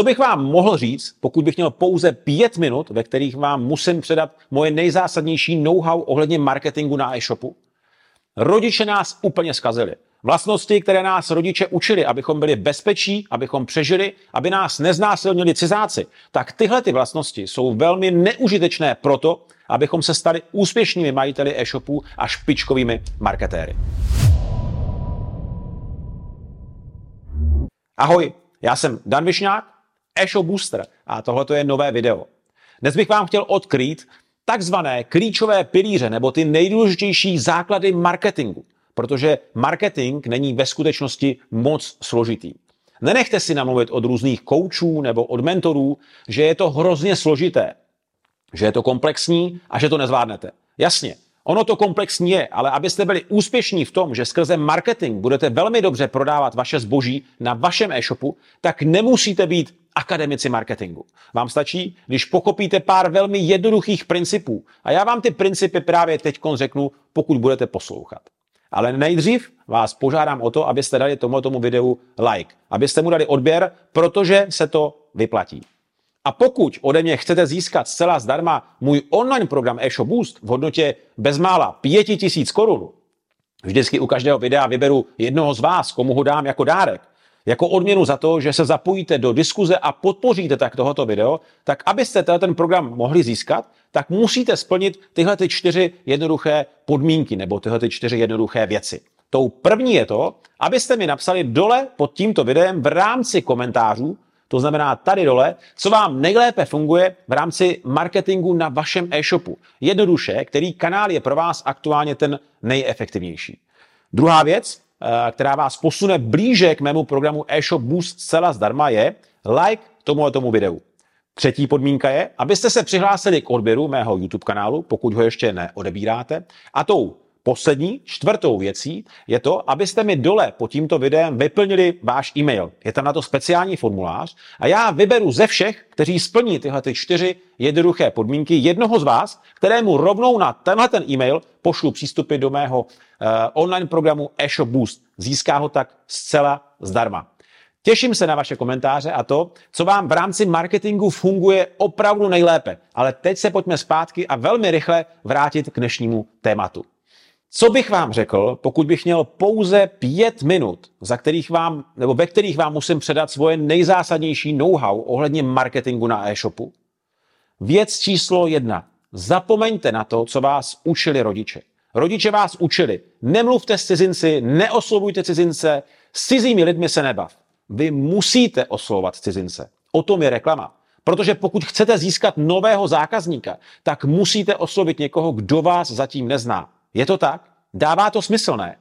Co bych vám mohl říct, pokud bych měl pouze pět minut, ve kterých vám musím předat moje nejzásadnější know-how ohledně marketingu na e-shopu? Rodiče nás úplně zkazili. Vlastnosti, které nás rodiče učili, abychom byli bezpečí, abychom přežili, aby nás neznásilnili cizáci, tak tyhle ty vlastnosti jsou velmi neužitečné proto, abychom se stali úspěšnými majiteli e-shopů a špičkovými marketéry. Ahoj, já jsem Dan Višňák, e-shop booster a tohle je nové video. Dnes bych vám chtěl odkrýt takzvané klíčové pilíře nebo ty nejdůležitější základy marketingu, protože marketing není ve skutečnosti moc složitý. Nenechte si namluvit od různých koučů nebo od mentorů, že je to hrozně složité, že je to komplexní a že to nezvládnete. Jasně, ono to komplexní je, ale abyste byli úspěšní v tom, že skrze marketing budete velmi dobře prodávat vaše zboží na vašem e-shopu, tak nemusíte být akademici marketingu. Vám stačí, když pochopíte pár velmi jednoduchých principů. A já vám ty principy právě teď řeknu, pokud budete poslouchat. Ale nejdřív vás požádám o to, abyste dali tomu, tomu videu like, abyste mu dali odběr, protože se to vyplatí. A pokud ode mě chcete získat zcela zdarma můj online program eShop Boost v hodnotě bezmála 5000 korun, vždycky u každého videa vyberu jednoho z vás, komu ho dám jako dárek, jako odměnu za to, že se zapojíte do diskuze a podpoříte tak tohoto video, tak abyste ten program mohli získat, tak musíte splnit tyhle ty čtyři jednoduché podmínky nebo tyhle ty čtyři jednoduché věci. Tou první je to, abyste mi napsali dole pod tímto videem v rámci komentářů, to znamená tady dole, co vám nejlépe funguje v rámci marketingu na vašem e-shopu. Jednoduše, který kanál je pro vás aktuálně ten nejefektivnější. Druhá věc, eh, která vás posune blíže k mému programu e-shop Boost zcela zdarma je like tomu tomu videu. Třetí podmínka je, abyste se přihlásili k odběru mého YouTube kanálu, pokud ho ještě neodebíráte. A tou Poslední, čtvrtou věcí je to, abyste mi dole pod tímto videem vyplnili váš e-mail. Je tam na to speciální formulář a já vyberu ze všech, kteří splní tyhle ty čtyři jednoduché podmínky, jednoho z vás, kterému rovnou na tenhle ten e-mail pošlu přístupy do mého uh, online programu eShop Boost. Získá ho tak zcela zdarma. Těším se na vaše komentáře a to, co vám v rámci marketingu funguje opravdu nejlépe. Ale teď se pojďme zpátky a velmi rychle vrátit k dnešnímu tématu. Co bych vám řekl, pokud bych měl pouze pět minut, za kterých vám, nebo ve kterých vám musím předat svoje nejzásadnější know-how ohledně marketingu na e-shopu? Věc číslo jedna. Zapomeňte na to, co vás učili rodiče. Rodiče vás učili, nemluvte s cizinci, neoslovujte cizince, s cizími lidmi se nebav. Vy musíte oslovovat cizince. O tom je reklama. Protože pokud chcete získat nového zákazníka, tak musíte oslovit někoho, kdo vás zatím nezná. Je to tak? Dává to smysl, ne?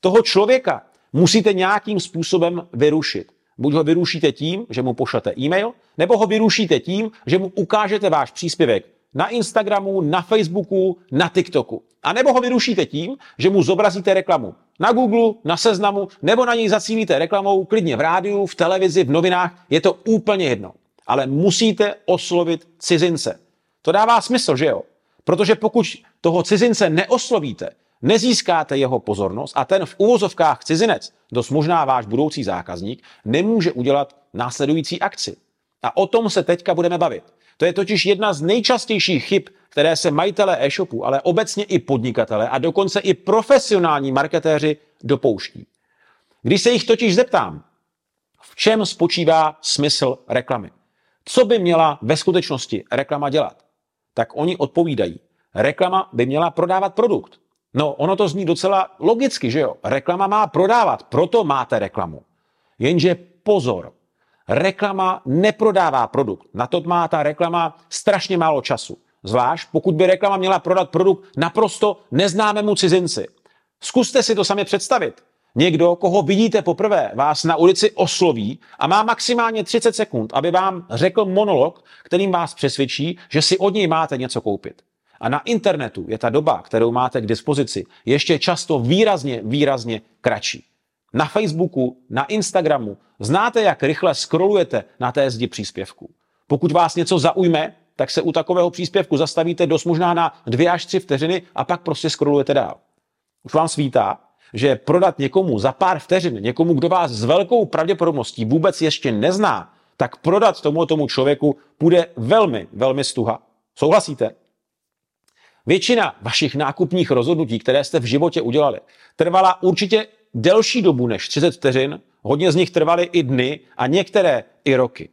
Toho člověka musíte nějakým způsobem vyrušit. Buď ho vyrušíte tím, že mu pošlete e-mail, nebo ho vyrušíte tím, že mu ukážete váš příspěvek na Instagramu, na Facebooku, na TikToku. A nebo ho vyrušíte tím, že mu zobrazíte reklamu na Google, na seznamu, nebo na něj zacílíte reklamou klidně v rádiu, v televizi, v novinách. Je to úplně jedno. Ale musíte oslovit cizince. To dává smysl, že jo? Protože pokud toho cizince neoslovíte, nezískáte jeho pozornost a ten v uvozovkách cizinec, dost možná váš budoucí zákazník, nemůže udělat následující akci. A o tom se teďka budeme bavit. To je totiž jedna z nejčastějších chyb, které se majitele e-shopu, ale obecně i podnikatele a dokonce i profesionální marketéři dopouští. Když se jich totiž zeptám, v čem spočívá smysl reklamy? Co by měla ve skutečnosti reklama dělat? Tak oni odpovídají. Reklama by měla prodávat produkt. No, ono to zní docela logicky, že jo? Reklama má prodávat, proto máte reklamu. Jenže pozor, reklama neprodává produkt. Na to má ta reklama strašně málo času. Zvlášť pokud by reklama měla prodat produkt naprosto neznámému cizinci. Zkuste si to sami představit. Někdo, koho vidíte poprvé, vás na ulici osloví a má maximálně 30 sekund, aby vám řekl monolog, kterým vás přesvědčí, že si od něj máte něco koupit. A na internetu je ta doba, kterou máte k dispozici, ještě často výrazně, výrazně kratší. Na Facebooku, na Instagramu znáte, jak rychle scrollujete na té zdi příspěvku. Pokud vás něco zaujme, tak se u takového příspěvku zastavíte dost možná na dvě až tři vteřiny a pak prostě scrollujete dál. Už vám svítá, že prodat někomu za pár vteřin, někomu, kdo vás s velkou pravděpodobností vůbec ještě nezná, tak prodat tomu tomu člověku bude velmi, velmi stuha. Souhlasíte? Většina vašich nákupních rozhodnutí, které jste v životě udělali, trvala určitě delší dobu než 30 vteřin, hodně z nich trvaly i dny a některé i roky.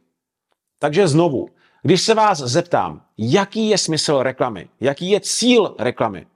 Takže znovu, když se vás zeptám, jaký je smysl reklamy, jaký je cíl reklamy,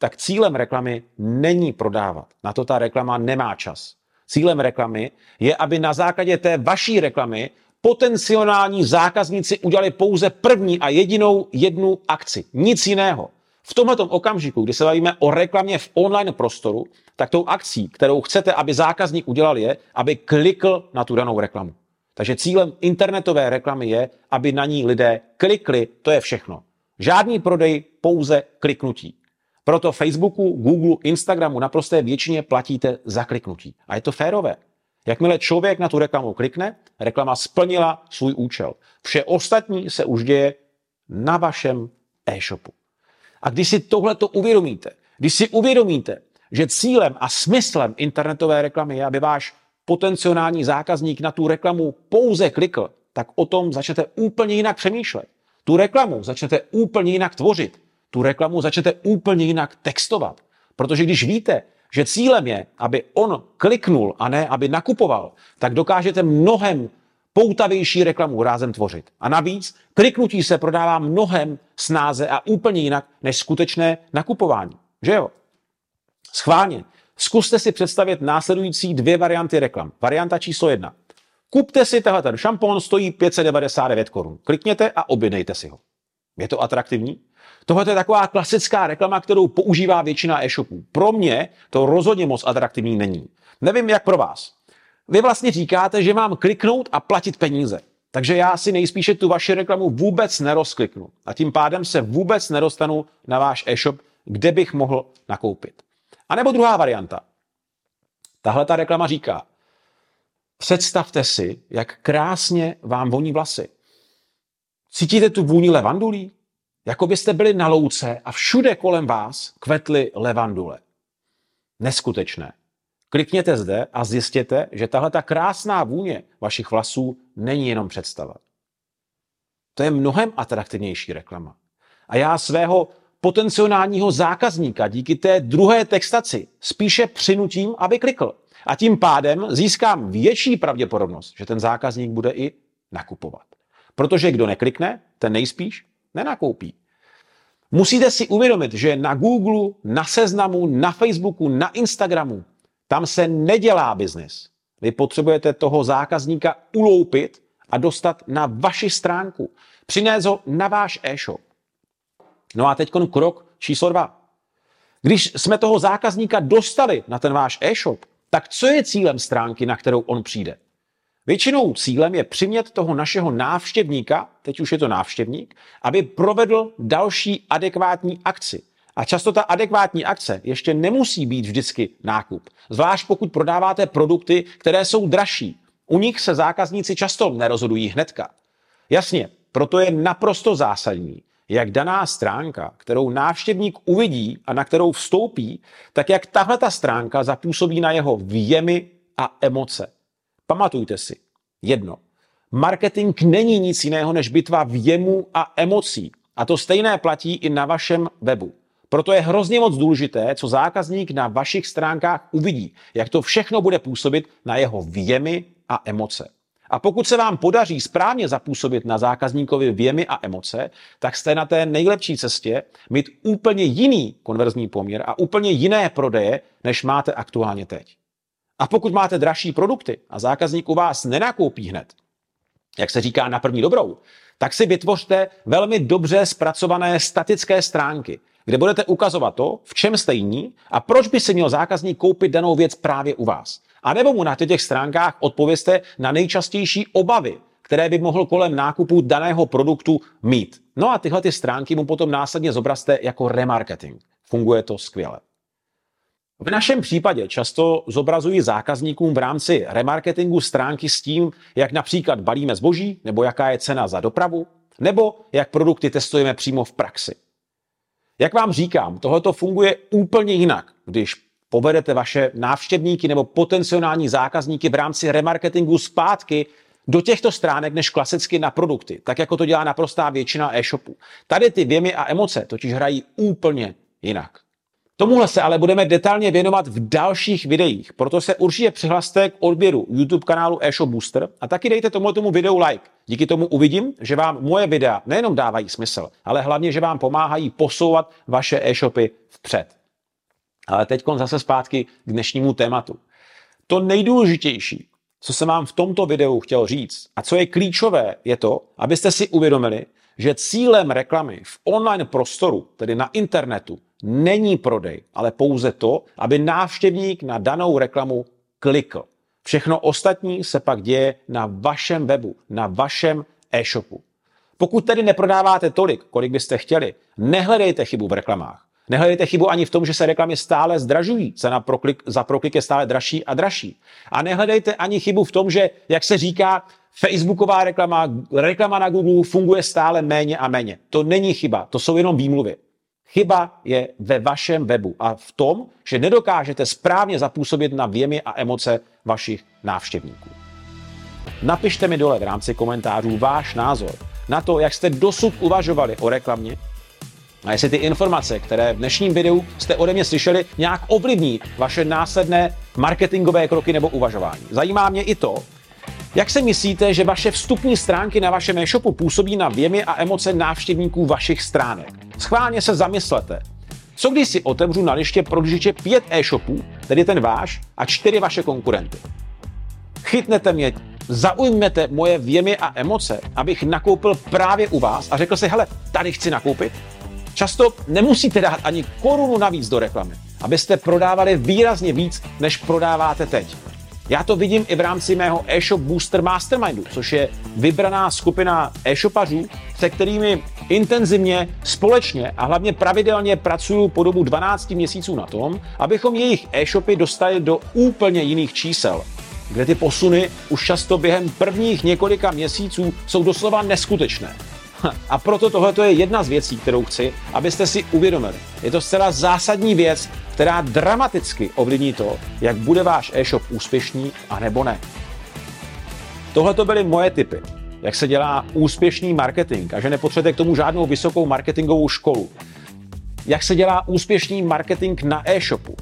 tak cílem reklamy není prodávat. Na to ta reklama nemá čas. Cílem reklamy je, aby na základě té vaší reklamy potenciální zákazníci udělali pouze první a jedinou jednu akci. Nic jiného. V tomto okamžiku, kdy se bavíme o reklamě v online prostoru, tak tou akcí, kterou chcete, aby zákazník udělal, je, aby klikl na tu danou reklamu. Takže cílem internetové reklamy je, aby na ní lidé klikli, to je všechno. Žádný prodej, pouze kliknutí. Proto Facebooku, Google, Instagramu naprosté většině platíte za kliknutí. A je to férové. Jakmile člověk na tu reklamu klikne, reklama splnila svůj účel. Vše ostatní se už děje na vašem e-shopu. A když si tohle to uvědomíte, když si uvědomíte, že cílem a smyslem internetové reklamy je, aby váš potenciální zákazník na tu reklamu pouze klikl, tak o tom začnete úplně jinak přemýšlet. Tu reklamu začnete úplně jinak tvořit. Tu reklamu začnete úplně jinak textovat. Protože když víte, že cílem je, aby on kliknul a ne, aby nakupoval, tak dokážete mnohem poutavější reklamu rázem tvořit. A navíc kliknutí se prodává mnohem snáze a úplně jinak než skutečné nakupování. Že jo? Schválně. Zkuste si představit následující dvě varianty reklam. Varianta číslo jedna. Kupte si tenhle ten šampon, stojí 599 korun. Klikněte a objednejte si ho. Je to atraktivní? Tohle je taková klasická reklama, kterou používá většina e-shopů. Pro mě to rozhodně moc atraktivní není. Nevím, jak pro vás. Vy vlastně říkáte, že mám kliknout a platit peníze. Takže já si nejspíše tu vaši reklamu vůbec nerozkliknu. A tím pádem se vůbec nedostanu na váš e-shop, kde bych mohl nakoupit. A nebo druhá varianta. Tahle ta reklama říká, představte si, jak krásně vám voní vlasy. Cítíte tu vůni levandulí? Jako byste byli na louce a všude kolem vás kvetly levandule. Neskutečné. Klikněte zde a zjistěte, že tahle ta krásná vůně vašich vlasů není jenom představa. To je mnohem atraktivnější reklama. A já svého potenciálního zákazníka díky té druhé textaci spíše přinutím, aby klikl. A tím pádem získám větší pravděpodobnost, že ten zákazník bude i nakupovat. Protože kdo neklikne, ten nejspíš nenakoupí. Musíte si uvědomit, že na Google, na Seznamu, na Facebooku, na Instagramu, tam se nedělá biznis. Vy potřebujete toho zákazníka uloupit a dostat na vaši stránku. Přinést ho na váš e-shop. No a teď krok číslo dva. Když jsme toho zákazníka dostali na ten váš e-shop, tak co je cílem stránky, na kterou on přijde? Většinou cílem je přimět toho našeho návštěvníka, teď už je to návštěvník, aby provedl další adekvátní akci. A často ta adekvátní akce ještě nemusí být vždycky nákup. Zvlášť pokud prodáváte produkty, které jsou dražší. U nich se zákazníci často nerozhodují hnedka. Jasně, proto je naprosto zásadní, jak daná stránka, kterou návštěvník uvidí a na kterou vstoupí, tak jak tahle ta stránka zapůsobí na jeho věmy a emoce. Pamatujte si, jedno. Marketing není nic jiného než bitva věmu a emocí. A to stejné platí i na vašem webu. Proto je hrozně moc důležité, co zákazník na vašich stránkách uvidí, jak to všechno bude působit na jeho věmy a emoce. A pokud se vám podaří správně zapůsobit na zákazníkovi věmy a emoce, tak jste na té nejlepší cestě mít úplně jiný konverzní poměr a úplně jiné prodeje, než máte aktuálně teď. A pokud máte dražší produkty a zákazník u vás nenakoupí hned, jak se říká na první dobrou, tak si vytvořte velmi dobře zpracované statické stránky, kde budete ukazovat to, v čem jste jiní a proč by si měl zákazník koupit danou věc právě u vás. A nebo mu na těch stránkách odpověste na nejčastější obavy, které by mohl kolem nákupu daného produktu mít. No a tyhle ty stránky mu potom následně zobrazte jako remarketing. Funguje to skvěle. V našem případě často zobrazují zákazníkům v rámci remarketingu stránky s tím, jak například balíme zboží, nebo jaká je cena za dopravu, nebo jak produkty testujeme přímo v praxi. Jak vám říkám, tohoto funguje úplně jinak, když povedete vaše návštěvníky nebo potenciální zákazníky v rámci remarketingu zpátky do těchto stránek než klasicky na produkty, tak jako to dělá naprostá většina e-shopů. Tady ty věmy a emoce totiž hrají úplně jinak. Tomuhle se ale budeme detailně věnovat v dalších videích, proto se určitě přihlaste k odběru YouTube kanálu eShop Booster a taky dejte tomu tomu videu like. Díky tomu uvidím, že vám moje videa nejenom dávají smysl, ale hlavně, že vám pomáhají posouvat vaše e-shopy vpřed. Ale teď zase zpátky k dnešnímu tématu. To nejdůležitější, co jsem vám v tomto videu chtěl říct a co je klíčové, je to, abyste si uvědomili, že cílem reklamy v online prostoru, tedy na internetu, není prodej, ale pouze to, aby návštěvník na danou reklamu klikl. Všechno ostatní se pak děje na vašem webu, na vašem e-shopu. Pokud tedy neprodáváte tolik, kolik byste chtěli, nehledejte chybu v reklamách. Nehledejte chybu ani v tom, že se reklamy stále zdražují, cena pro klik, za proklik je stále dražší a dražší. A nehledejte ani chybu v tom, že, jak se říká, Facebooková reklama, reklama na Google funguje stále méně a méně. To není chyba, to jsou jenom výmluvy. Chyba je ve vašem webu a v tom, že nedokážete správně zapůsobit na věmy a emoce vašich návštěvníků. Napište mi dole v rámci komentářů váš názor na to, jak jste dosud uvažovali o reklamě a jestli ty informace, které v dnešním videu jste ode mě slyšeli, nějak ovlivní vaše následné marketingové kroky nebo uvažování. Zajímá mě i to, jak se myslíte, že vaše vstupní stránky na vašem e-shopu působí na věmy a emoce návštěvníků vašich stránek? Schválně se zamyslete. Co když si otevřu na liště prodlužiče pět e-shopů, tedy ten váš, a čtyři vaše konkurenty? Chytnete mě, zaujmete moje věmy a emoce, abych nakoupil právě u vás a řekl si, hele, tady chci nakoupit? Často nemusíte dát ani korunu navíc do reklamy, abyste prodávali výrazně víc, než prodáváte teď. Já to vidím i v rámci mého e-shop Booster Mastermindu, což je vybraná skupina e-shopařů, se kterými intenzivně, společně a hlavně pravidelně pracuju po dobu 12 měsíců na tom, abychom jejich e-shopy dostali do úplně jiných čísel, kde ty posuny už často během prvních několika měsíců jsou doslova neskutečné. A proto tohle je jedna z věcí, kterou chci, abyste si uvědomili. Je to zcela zásadní věc, která dramaticky ovlivní to, jak bude váš e-shop úspěšný a nebo ne. Tohle to byly moje tipy, jak se dělá úspěšný marketing a že nepotřebujete k tomu žádnou vysokou marketingovou školu. Jak se dělá úspěšný marketing na e-shopu,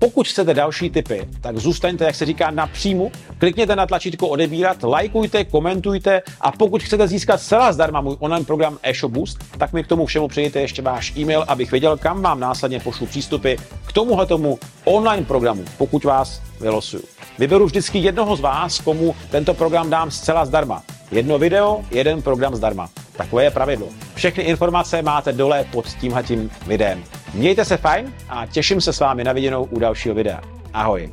pokud chcete další tipy, tak zůstaňte, jak se říká, na příjmu, klikněte na tlačítko odebírat, lajkujte, komentujte a pokud chcete získat celá zdarma můj online program eShop Boost, tak mi k tomu všemu přijďte ještě váš e-mail, abych věděl, kam vám následně pošlu přístupy k tomuhle tomu online programu, pokud vás vylosuju. Vyberu vždycky jednoho z vás, komu tento program dám zcela zdarma. Jedno video, jeden program zdarma. Takové je pravidlo. Všechny informace máte dole pod tímhletím videem. Mějte se fajn a těším se s vámi na viděnou u dalšího videa. Ahoj.